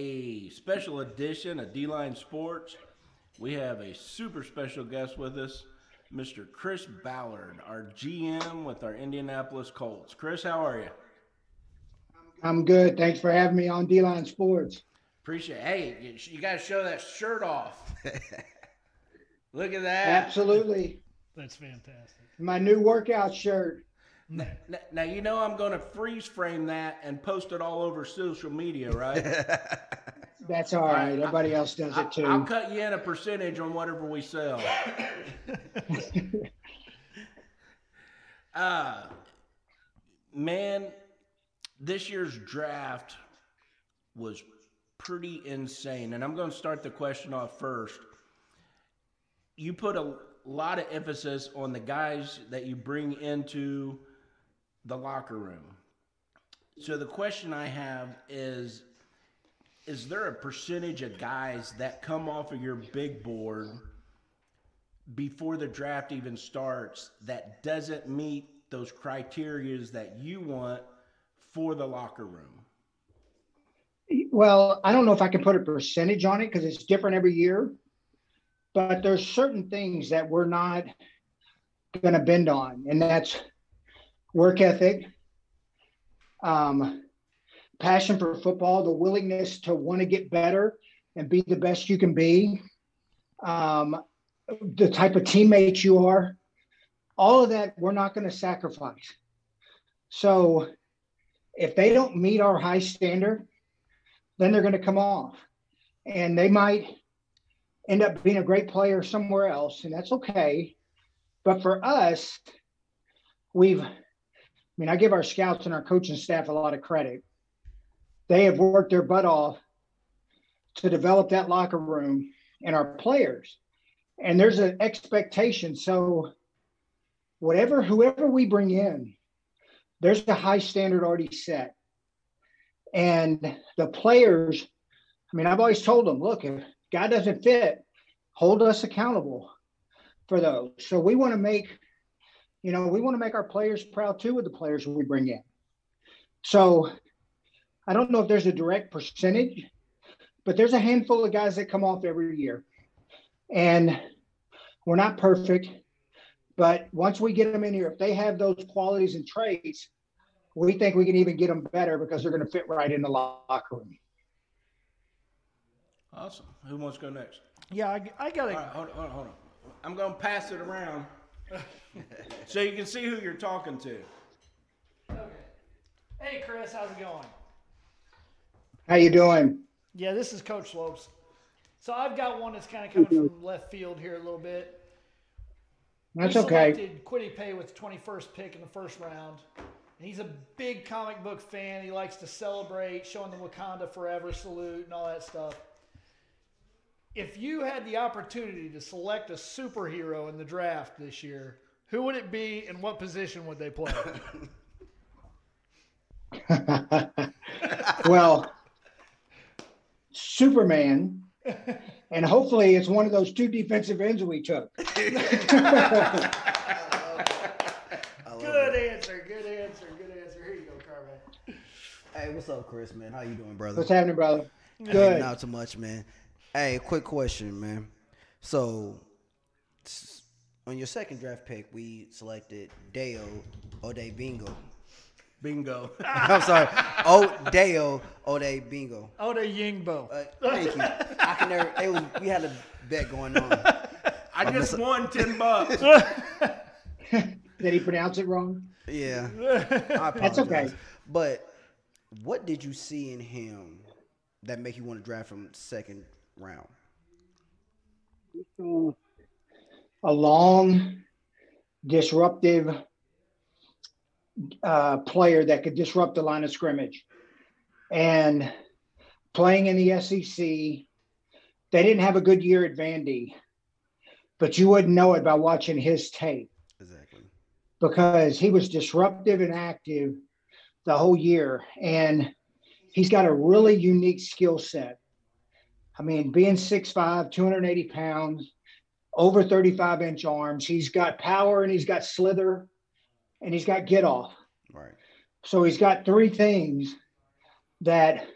a special edition of D Line Sports. We have a super special guest with us, Mr. Chris Ballard, our GM with our Indianapolis Colts. Chris, how are you? I'm good. Thanks for having me on D Line Sports. Appreciate it. Hey, you, you got to show that shirt off. Look at that. Absolutely. That's fantastic. My new workout shirt. Now, now, you know I'm going to freeze frame that and post it all over social media, right? That's all right. Everybody else does it too. I, will cut you in a percentage on whatever we sell. uh, man, this year's draft was pretty insane. And I'm going to start the question off first. You put a lot of emphasis on the guys that you bring into the locker room. So the question I have is is there a percentage of guys that come off of your big board before the draft even starts that doesn't meet those criterias that you want for the locker room? Well, I don't know if I can put a percentage on it because it's different every year, but there's certain things that we're not going to bend on, and that's work ethic, um, passion for football, the willingness to want to get better and be the best you can be, um, the type of teammate you are, all of that we're not going to sacrifice. So if they don't meet our high standard, then they're going to come off and they might end up being a great player somewhere else, and that's okay. But for us, we've mean, I give our scouts and our coaching staff a lot of credit. They have worked their butt off to develop that locker room and our players. And there's an expectation. So, whatever, whoever we bring in, there's a high standard already set. And the players, I mean, I've always told them, look, if God doesn't fit, hold us accountable for those. So we want to make you know, we want to make our players proud too with the players we bring in. So I don't know if there's a direct percentage, but there's a handful of guys that come off every year. And we're not perfect, but once we get them in here, if they have those qualities and traits, we think we can even get them better because they're going to fit right in the locker room. Awesome. Who wants to go next? Yeah, I, I got it. Right, hold on, hold on, hold on. I'm going to pass it around so you can see who you're talking to. Okay. Hey, Chris, how's it going? How you doing? Yeah, this is Coach Slopes. So I've got one that's kind of coming from left field here a little bit. That's we okay. Selected Kwity Paye with the 21st pick in the first round. And he's a big comic book fan. He likes to celebrate, showing the Wakanda Forever salute and all that stuff. If you had the opportunity to select a superhero in the draft this year, who would it be and what position would they play? well, Superman, and hopefully it's one of those two defensive ends we took. good answer. Good answer. Good answer. Here you go, Carmen. Hey, what's up, Chris? Man, how you doing, brother? What's happening, brother? Hey, Good. not too much, man. Hey, quick question, man. So, on your second draft pick, we selected Deo Ode Bingo. Bingo. I'm sorry, Odeo Ode Bingo. The Yingbo. Uh, thank you. I can never. It was. We had a bet going on. I just won 10 bucks. Did he pronounce it wrong? Yeah, I That's okay. But what did you see in him that make you want to draft him second round? A long, disruptive uh, player that could disrupt the line of scrimmage. And playing in the SEC, they didn't have a good year at Vandy, but you wouldn't know it by watching his tape Exactly. because he was disruptive and active the whole year. And he's got a really unique skill set. I mean, being 6'5, 280 pounds, over 35 inch arms, he's got power and he's got slither and he's got get off. Right. So he's got three things that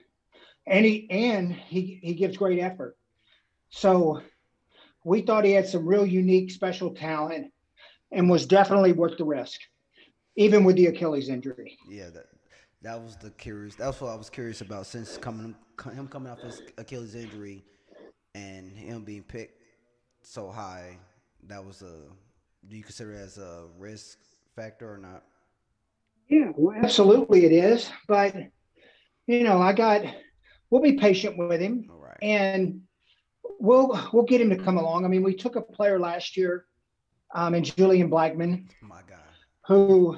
and he and he he gives great effort. So we thought he had some real unique special talent and was definitely worth the risk, even with the Achilles injury. Yeah, that that was the curious. That's what I was curious about since coming him coming off his Achilles injury and him being picked so high. That was a. Do you consider it as a risk factor or not? Yeah, well, absolutely it is. But you know, I got. We'll be patient with him, All right. and we'll we'll get him to come along. I mean, we took a player last year, um, in Julian Blackmon, My God. who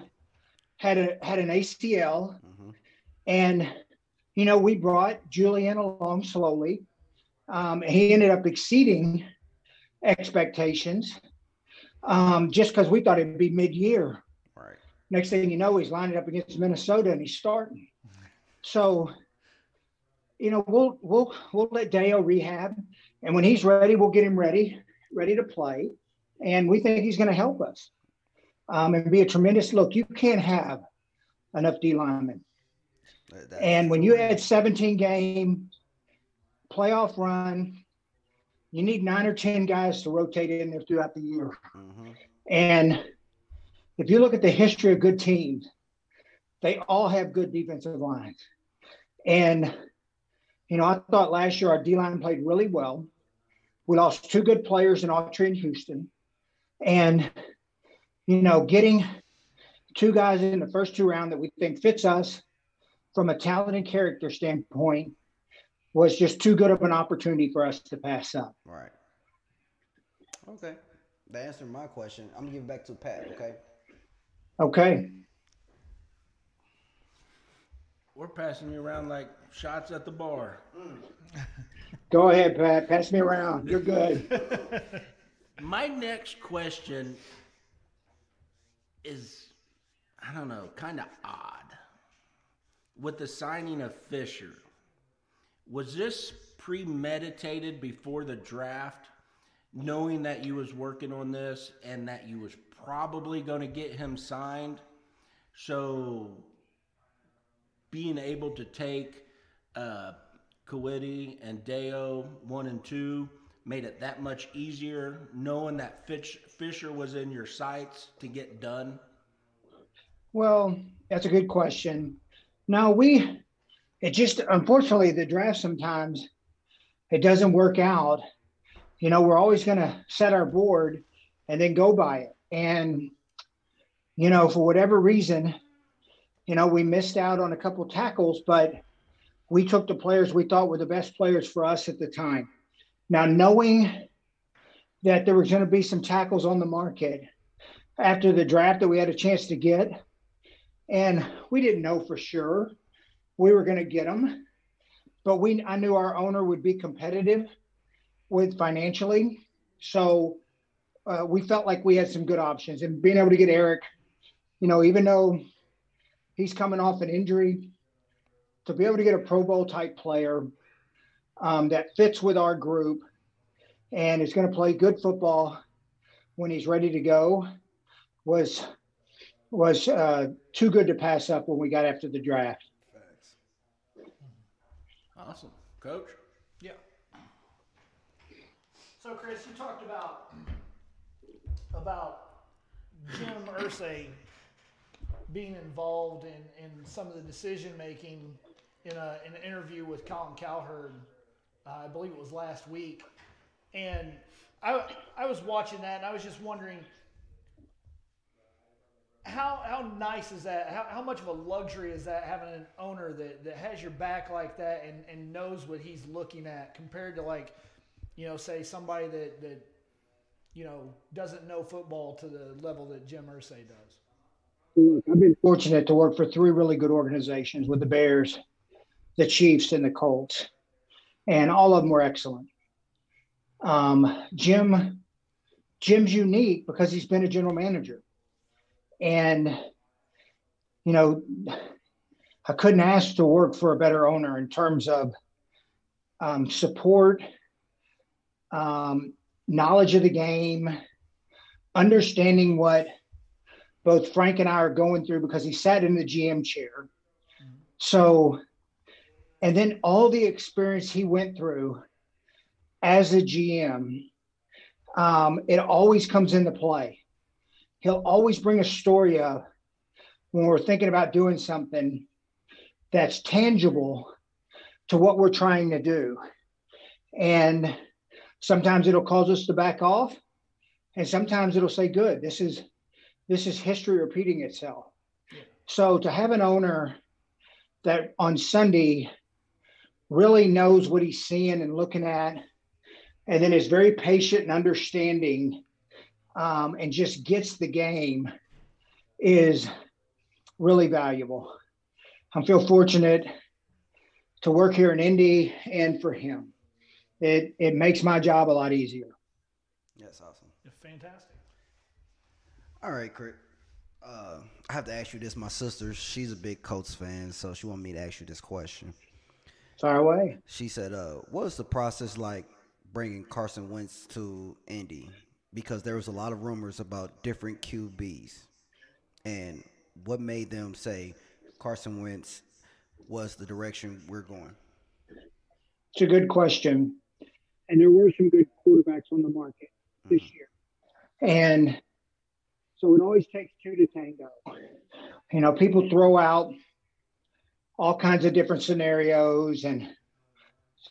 had a had an ACL, hmm and you know we brought Julian along slowly. Um, he ended up exceeding expectations, um, just because we thought it'd be mid year. Right. Next thing you know, he's lining up against Minnesota and he's starting. So, you know, we'll we'll we'll let Dale rehab, and when he's ready, we'll get him ready, ready to play, and we think he's going to help us, um, and be a tremendous look. You can't have enough D linemen, That- and when you add 17 game playoff run, you need nine or 10 guys to rotate in there throughout the year. Mhm. And if you look at the history of good teams, they all have good defensive lines. And, you know, I thought last year our D line played really well. We lost two good players in Autry and Houston. And, you know, getting two guys in the first two round that we think fits us from a talent and character standpoint was just too good of an opportunity for us to pass up. Right. Okay. That answered my question. I'm gonna give it back to Pat. Okay. Okay. We're passing you around like shots at the bar. Go ahead, Pat. Pass me around. You're good. My next question is, I don't know, kind of odd. With the signing of Fisher, was this premeditated before the draft, knowing that you was working on this and that you was probably going to get him signed? So being able to take uh, Kawiti and Deo one and two made it that much easier knowing that Fish, Fisher was in your sights to get done? Well, that's a good question. No, we, it just, unfortunately, the draft sometimes it doesn't work out. You know, we're always going to set our board and then go by it. And, you know, for whatever reason, you know, we missed out on a couple tackles, but we took the players we thought were the best players for us at the time. Now, knowing that there was going to be some tackles on the market after the draft that we had a chance to get, and we didn't know for sure we were going to get them, but we I knew our owner would be competitive with financially, so uh, we felt like we had some good options. And being able to get Eric, you know, even though he's coming off an injury, to be able to get a Pro Bowl type player um, that fits with our group and is going to play good football when he's ready to go was was uh, too good to pass up when we got after the draft. Thanks. Awesome. Coach? Yeah. So, Chris, you talked about about Jim Irsay being involved in, in some of the decision making in, a, in an interview with Colin Cowherd. Uh, I believe it was last week, and I I was watching that and I was just wondering how how nice is that? How, how much of a luxury is that having an owner that, that has your back like that and, and knows what he's looking at compared to like, you know, say somebody that, that you know doesn't know football to the level that Jim Irsay does. Look, I've been fortunate to work for three really good organizations with the Bears, the Chiefs, and the Colts, and all of them were excellent. Um, Jim, Jim's unique because he's been a general manager, and you know, I couldn't ask to work for a better owner in terms of um, support, um, knowledge of the game, understanding what both Frank and I are going through because he sat in the GM chair. So, And then all the experience he went through as a GM, um, it always comes into play. He'll always bring a story up when we're thinking about doing something that's tangible to what we're trying to do. And sometimes it'll cause us to back off, and sometimes it'll say, good, this is this is history repeating itself. So to have an owner that on Sunday really knows what he's seeing and looking at, and then is very patient and understanding, um, and just gets the game is really valuable. I feel fortunate to work here in Indy and for him. It it makes my job a lot easier. That's awesome. Fantastic. All right, Crit. Uh, I have to ask you this. My sister, she's a big Colts fan, so she wanted me to ask you this question. Fire away. She said, uh, what was the process like bringing Carson Wentz to Indy? Because there was a lot of rumors about different QBs. And what made them say Carson Wentz was the direction we're going? It's a good question. And there were some good quarterbacks on the market this hmm. year. And so it always takes two to tango. You know, people throw out all kinds of different scenarios and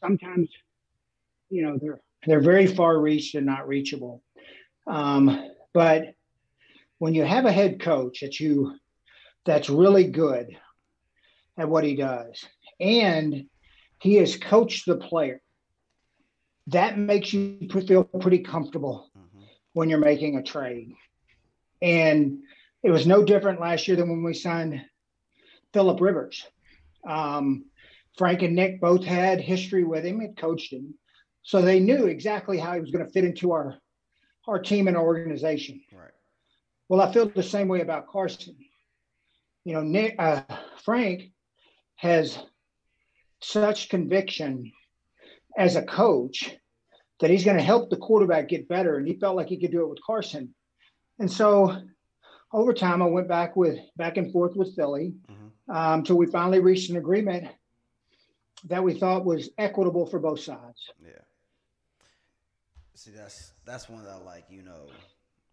sometimes, you know, they're they're very far reached and not reachable. Um, but when you have a head coach that you that's really good at what he does, and he has coached the player, that makes you feel pretty comfortable when you're making a trade. And it was no different last year than when we signed Philip Rivers. Um, Frank and Nick both had history with him and coached him. So they knew exactly how he was going to fit into our our team and our organization. Right. Well, I feel the same way about Carson. You know, Nick uh, Frank has such conviction as a coach that he's going to help the quarterback get better, and he felt like he could do it with Carson. And so, over time, I went back with back and forth with Philly Mhm. um, till we finally reached an agreement that we thought was equitable for both sides. Yeah. See, that's that's one that I like, you know,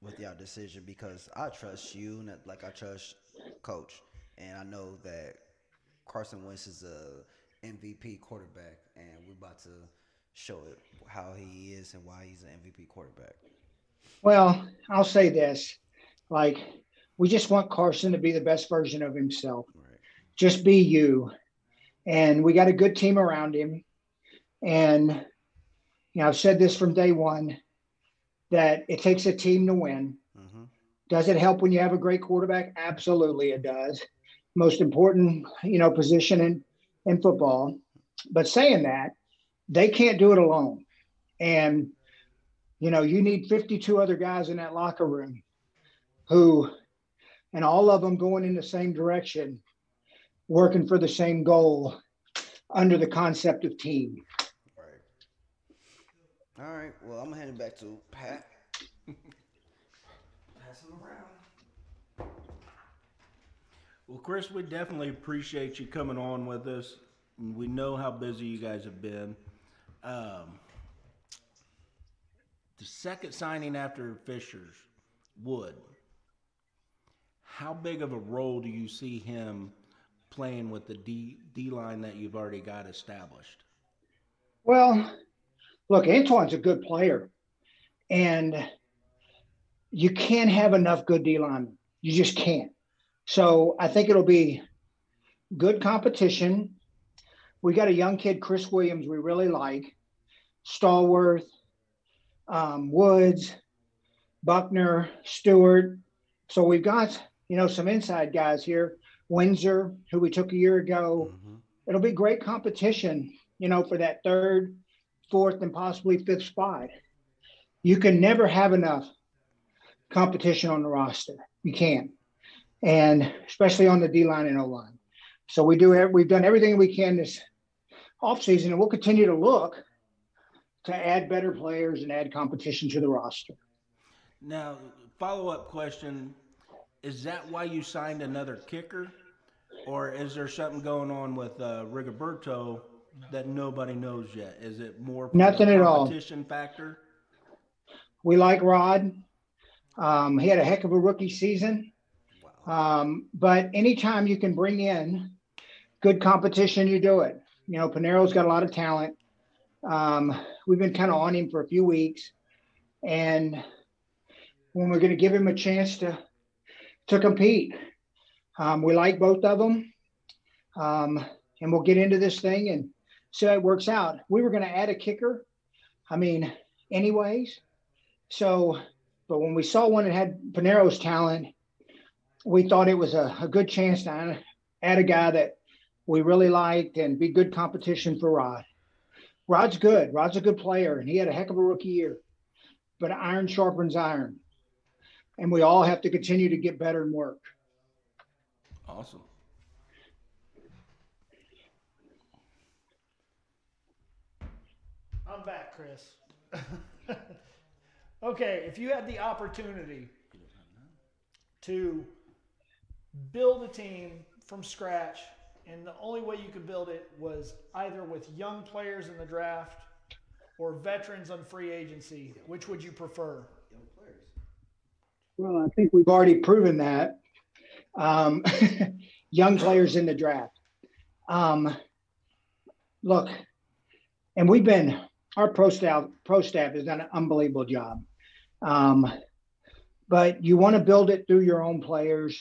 with your decision because I trust you, and like I trust Coach, and I know that Carson Wentz is a MVP quarterback, and we're about to show it how he is and why he's an MVP quarterback. Well, I'll say this: like, we just want Carson to be the best version of himself. Right. just be you. And we got a good team around him. And, you know, I've said this from day one that it takes a team to win. Mm-hmm. Does it help when you have a great quarterback? Absolutely, it does. Most important, you know, position in, in football. But saying that, they can't do it alone. And, you know, you need 52 other guys in that locker room who, and all of them going in the same direction, working for the same goal under the concept of team. Right. All right. Well, I'm heading back to Pat. Pass him around. Well, Chris, we definitely appreciate you coming on with us. We know how busy you guys have been. Um, the second signing after Fisher's Wood. How big of a role do you see him playing with the D D line that you've already got established? Well, look, Antwaun's a good player, and you can't have enough good D linemen. You just can't. So I think it'll be good competition. We got a young kid, Chris Williams, we really like. Stallworth, um, Woods, Buckner, Stewart. So we've got, you know, some inside guys here. Windsor, who we took a year ago. Mm-hmm. It'll be great competition, you know, for that third, fourth, and possibly fifth spot. You can never have enough competition on the roster. You can't. And especially on the D line and O line. So we do we've done everything we can this offseason, and we'll continue to look to add better players and add competition to the roster. Now, follow up question: Is that why you signed another kicker? Or is there something going on with uh, Rigoberto that nobody knows yet? Is it more Nothing at all. competition factor? We like Rod. Um, he had a heck of a rookie season. Um, but anytime you can bring in good competition, you do it. You know, Piñeiro's got a lot of talent. Um, we've been kind of on him for a few weeks, and when we're going to give him a chance to to compete, um, we like both of them, um, and we'll get into this thing and how it works out. We were going to add a kicker. I mean, anyways. So, but when we saw one that had Piñeiro's talent, we thought it was a, a good chance to add a guy that we really liked and be good competition for Rod. Rod's good. Rod's a good player, and he had a heck of a rookie year. But iron sharpens iron, and we all have to continue to get better and work. Awesome. I'm back, Chris. okay, if you had the opportunity to build a team from scratch, and the only way you could build it was either with young players in the draft or veterans on free agency, which would you prefer? Young players. Well, I think we've already proven that. Um, young players in the draft. Um, look, and we've been our pro staff pro staff has done an unbelievable job. Um, but you want to build it through your own players,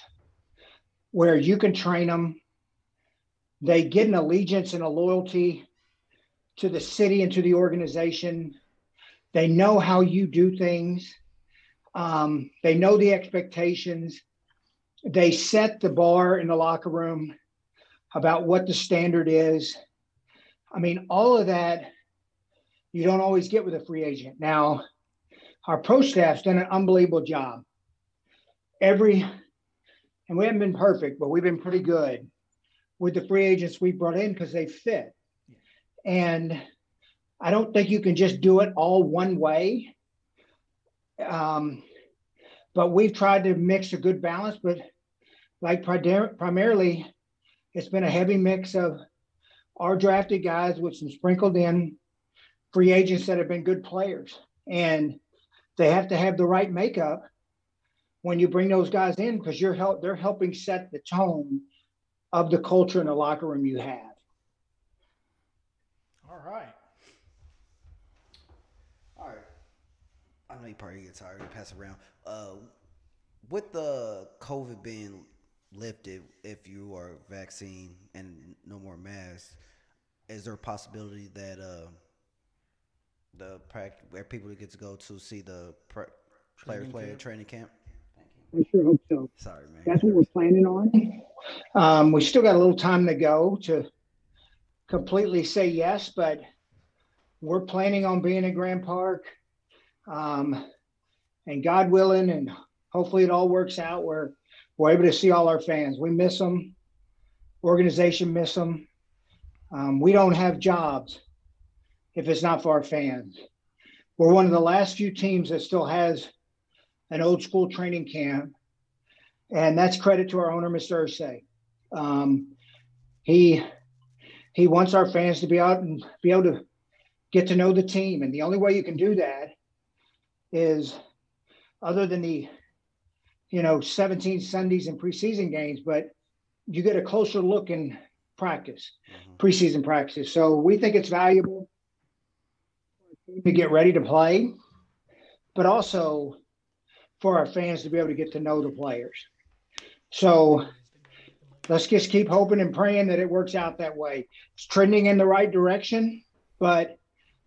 where you can train them. They get an allegiance and a loyalty to the city and to the organization. They know how you do things. Um, they know the expectations. They set the bar in the locker room about what the standard is. I mean, all of that you don't always get with a free agent. Now, our pro staff's done an unbelievable job. Every, and we haven't been perfect, but we've been pretty good with the free agents we brought in because they fit. And I don't think you can just do it all one way. Um, but we've tried to mix a good balance, but like primar- primarily, it's been a heavy mix of our drafted guys with some sprinkled in free agents that have been good players. And they have to have the right makeup when you bring those guys in because you're help they're helping set the tone of the culture in the locker room you have. All right. All right. I know you probably get tired of pass around. Uh, with the COVID being lifted, if you are vaccine and no more masks, is there a possibility that uh, the prac- where people get to go to see the pra- players Training play camp. at training camp? I sure hope so. Sorry, man. That's what we're planning on. Um, we still got a little time to go to completely say yes, but we're planning on being at Grand Park. Um, and God willing, and hopefully it all works out where we're able to see all our fans. We miss them. Organization miss them. Um, we don't have jobs if it's not for our fans. We're one of the last few teams that still has an old school training camp and that's credit to our owner, Mr. Irsay. Um, he he wants our fans to be out and be able to get to know the team, and the only way you can do that is other than the you know 17 Sundays and preseason games, but you get a closer look in practice, Mhm. preseason practice. So we think it's valuable to get ready to play, but also for our fans to be able to get to know the players. So let's just keep hoping and praying that it works out that way. It's trending in the right direction, but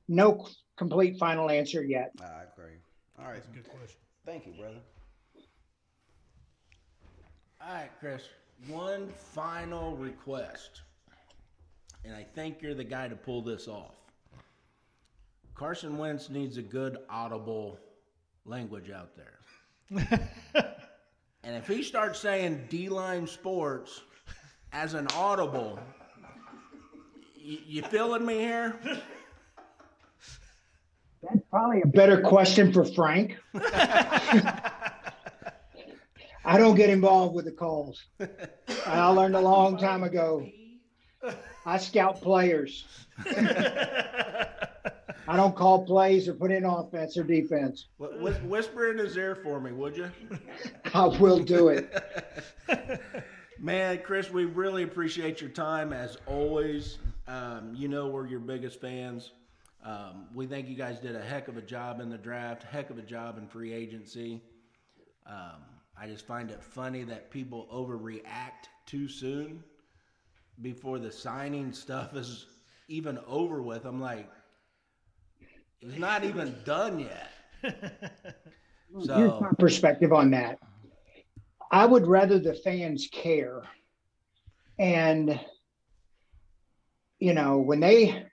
no complete final answer yet. I agree. All right. Good question. Thank you, brother. All right, Chris. One final request, and I think you're the guy to pull this off. Carson Wentz needs a good audible language out there. and if he starts saying D line sports as an audible, you, you feeling me here? That's probably a better question for Frank. I don't get involved with the calls. I learned a long time ago. I scout players. I don't call plays or put in offense or defense. Wh- Whisper in his ear for me, would you? I will do it. Man, Chris, we really appreciate your time as always. Um, you know we're your biggest fans. Um, we think you guys did a heck of a job in the draft, heck of a job in free agency. Um, I just find it funny that people overreact too soon before the signing stuff is even over with. I'm like, it's not even done yet. Here's So my perspective on that. I would rather the fans care. And, you know, when they,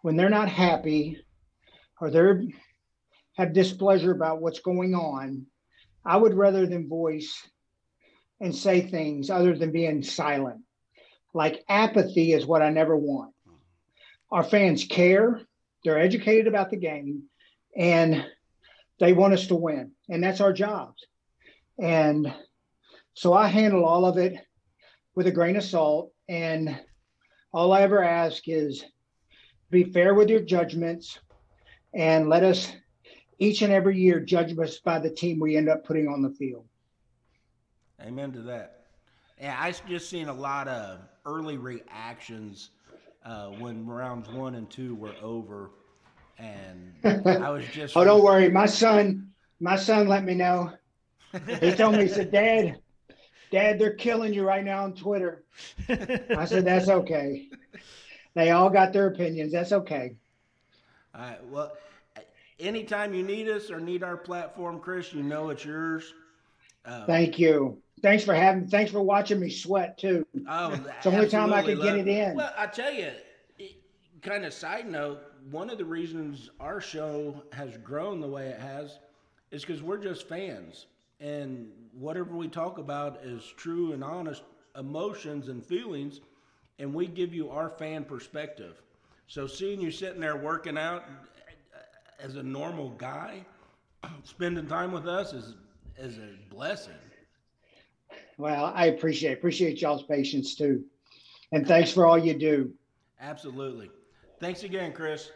when they're not happy or they're have displeasure about what's going on, I would rather them voice and say things other than being silent. Like apathy is what I never want. Our fans care, they're educated about the game, and they want us to win, and that's our jobs. And so I handle all of it with a grain of salt. And all I ever ask is be fair with your judgments and let us each and every year judge us by the team we end up putting on the field. Amen to that. Yeah, I s- just seen a lot of early reactions uh, when rounds one and two were over, and I was just. Oh, don't worry. My son, my son let me know. He told me, he said, Dad, Dad, they're killing you right now on Twitter. I said, That's okay. They all got their opinions. That's okay. All right. Well, anytime you need us or need our platform, Chris, you know it's yours. Uh, Thank you. Thanks for having thanks for watching me sweat too. Oh, It's the only time I could get it in. Well, I tell you, it, kind of side note, one of the reasons our show has grown the way it has is because we're just fans, and whatever we talk about is true and honest emotions and feelings, and we give you our fan perspective. So seeing you sitting there working out uh, as a normal guy, spending time with us is is a blessing. Well, I appreciate appreciate y'all's patience too. And thanks for all you do. Absolutely. Thanks again, Chris.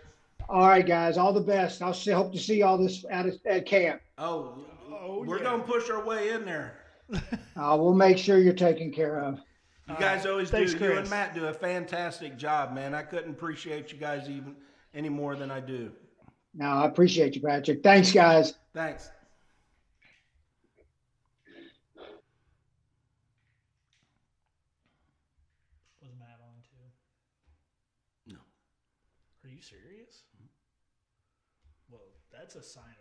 All right, guys, all the best. I'll see, hope to see y'all this at, at camp. Oh, Oh, we're yeah. gonna push our way in there. Uh, we'll make sure you're taken care of. You guys always Thanks, do. You and Chris. Matt do a fantastic job, man. I couldn't appreciate you guys even any more than I do. No, I appreciate you, Patrick. Thanks, guys. Thanks. Was Matt on too? No. Are you serious? Well, that's a sign